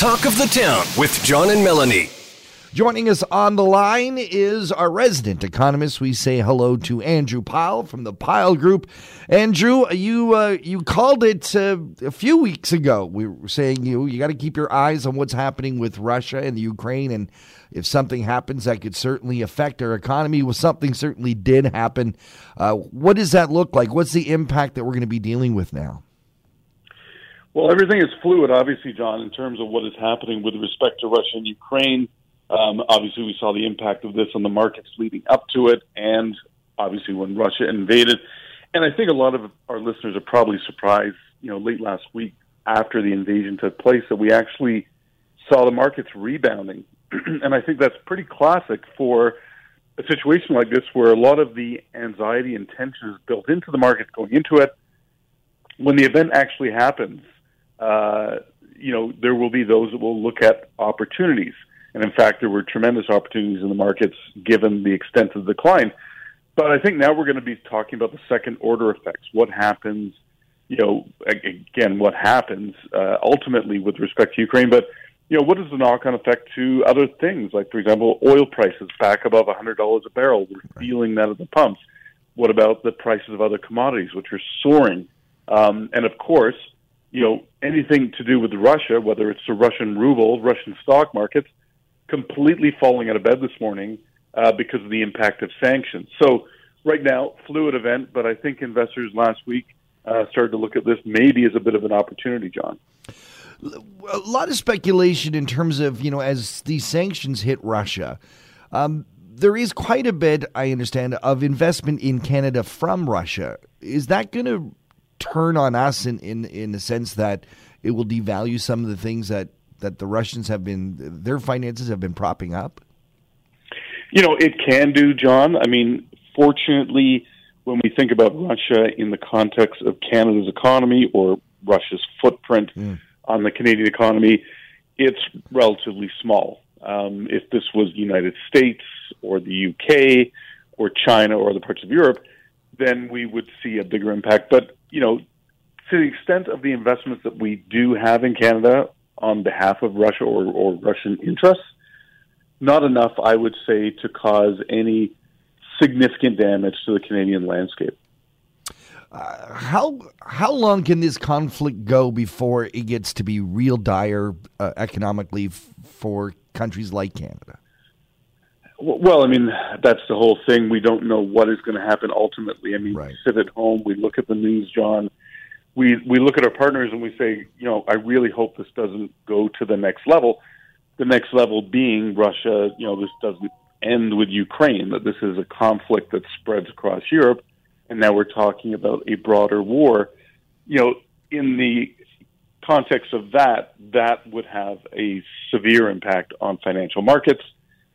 Talk of the Town with John and Melanie. Joining us on the line is our resident economist. We say hello to Andrew Pyle from the Pyle Group. Andrew, you uh, you called it uh, a few weeks ago. We were saying you you got to keep your eyes on what's happening with Russia and the Ukraine, and if something happens, that could certainly affect our economy. Well, something certainly did happen. Uh, what does that look like? What's the impact that we're going to be dealing with now? Well, everything is fluid, obviously, John, in terms of what is happening with respect to Russia and Ukraine. Um, obviously, we saw the impact of this on the markets leading up to it, and obviously when Russia invaded. And I think a lot of our listeners are probably surprised, you know, late last week after the invasion took place, that we actually saw the markets rebounding. and I think that's pretty classic for a situation like this, where a lot of the anxiety and tension is built into the markets going into it. When the event actually happens, uh, you know, there will be those that will look at opportunities. And in fact, there were tremendous opportunities in the markets given the extent of the decline. But I think now we're going to be talking about the second order effects. What happens, you know, again, what happens uh, ultimately with respect to Ukraine, but you know, what is the knock-on effect to other things? Like, for example, oil prices back above $100 a barrel. We're feeling that at the pumps. What about the prices of other commodities, which are soaring? Um, and of course, you know, anything to do with Russia, whether it's the Russian ruble, Russian stock markets, completely falling out of bed this morning uh, because of the impact of sanctions. So right now, fluid event, but I think investors last week uh, started to look at this maybe as a bit of an opportunity, John. A lot of speculation in terms of, you know, as these sanctions hit Russia, um, there is quite a bit, I understand, of investment in Canada from Russia. Is that going to turn on us in, in, in the sense that it will devalue some of the things that that the Russians have been their finances have been propping up? You know, it can do, John. I mean, fortunately, when we think about Russia in the context of Canada's economy or Russia's footprint mm. on the Canadian economy, it's relatively small. Um, if this was the United States or the UK or China or other parts of Europe, then we would see a bigger impact. But, you know, to the extent of the investments that we do have in Canada on behalf of Russia or, or Russian interests. Not enough, I would say, to cause any significant damage to the Canadian landscape. Uh, how how long can this conflict go before it gets to be real dire uh, economically f- for countries like Canada? Well, I mean, that's the whole thing. We don't know what is going to happen ultimately. I mean, right. we sit at home, we look at the news, John, we we look at our partners and we say, you know, I really hope this doesn't go to the next level. The next level being Russia. You know, this doesn't end with Ukraine. That this is a conflict that spreads across Europe, and now we're talking about a broader war. You know, in the context of that, that would have a severe impact on financial markets.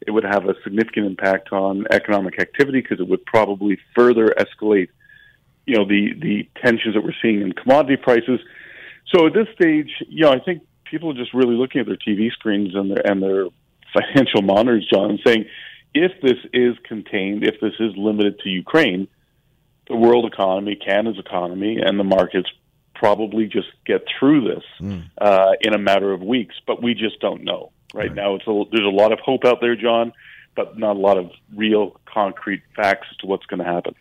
It would have a significant impact on economic activity because it would probably further escalate you know the the tensions that we're seeing in commodity prices. So at this stage, you know, I think people are just really looking at their TV screens and their and their financial monitors, John, and saying, if this is contained, if this is limited to Ukraine, the world economy, Canada's economy, and the markets probably just get through this mm. uh, in a matter of weeks. But we just don't know right, right. now. It's a, there's a lot of hope out there, John, but not a lot of real concrete facts as to what's going to happen.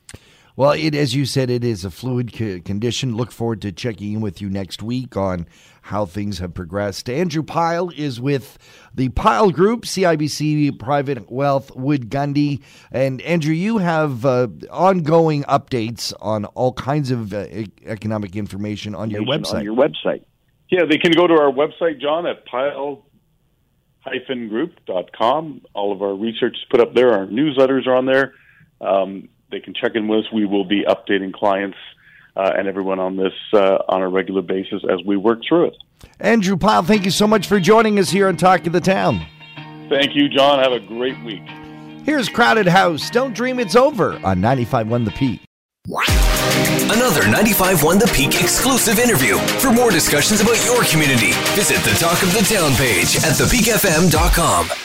Well, it, as you said, it is a fluid condition. Look forward to checking in with you next week on how things have progressed. Andrew Pyle is with the Pyle Group, CIBC Private Wealth, Wood Gundy. And Andrew, you have uh, ongoing updates on all kinds of uh, economic information on your website. On your website. Yeah, they can go to our website, John, at pyle group.com. All of our research is put up there. Our newsletters are on there. Um, they can check in with us. We will be updating clients uh, and everyone on this uh, on a regular basis as we work through it. Andrew Pyle, thank you so much for joining us here on Talk of the Town. Thank you, John. Have a great week. Here's Crowded House. Don't dream it's over on 95.1 The Peak. Another 95.1 The Peak exclusive interview. For more discussions about your community, visit the Talk of the Town page at thepeakfm.com.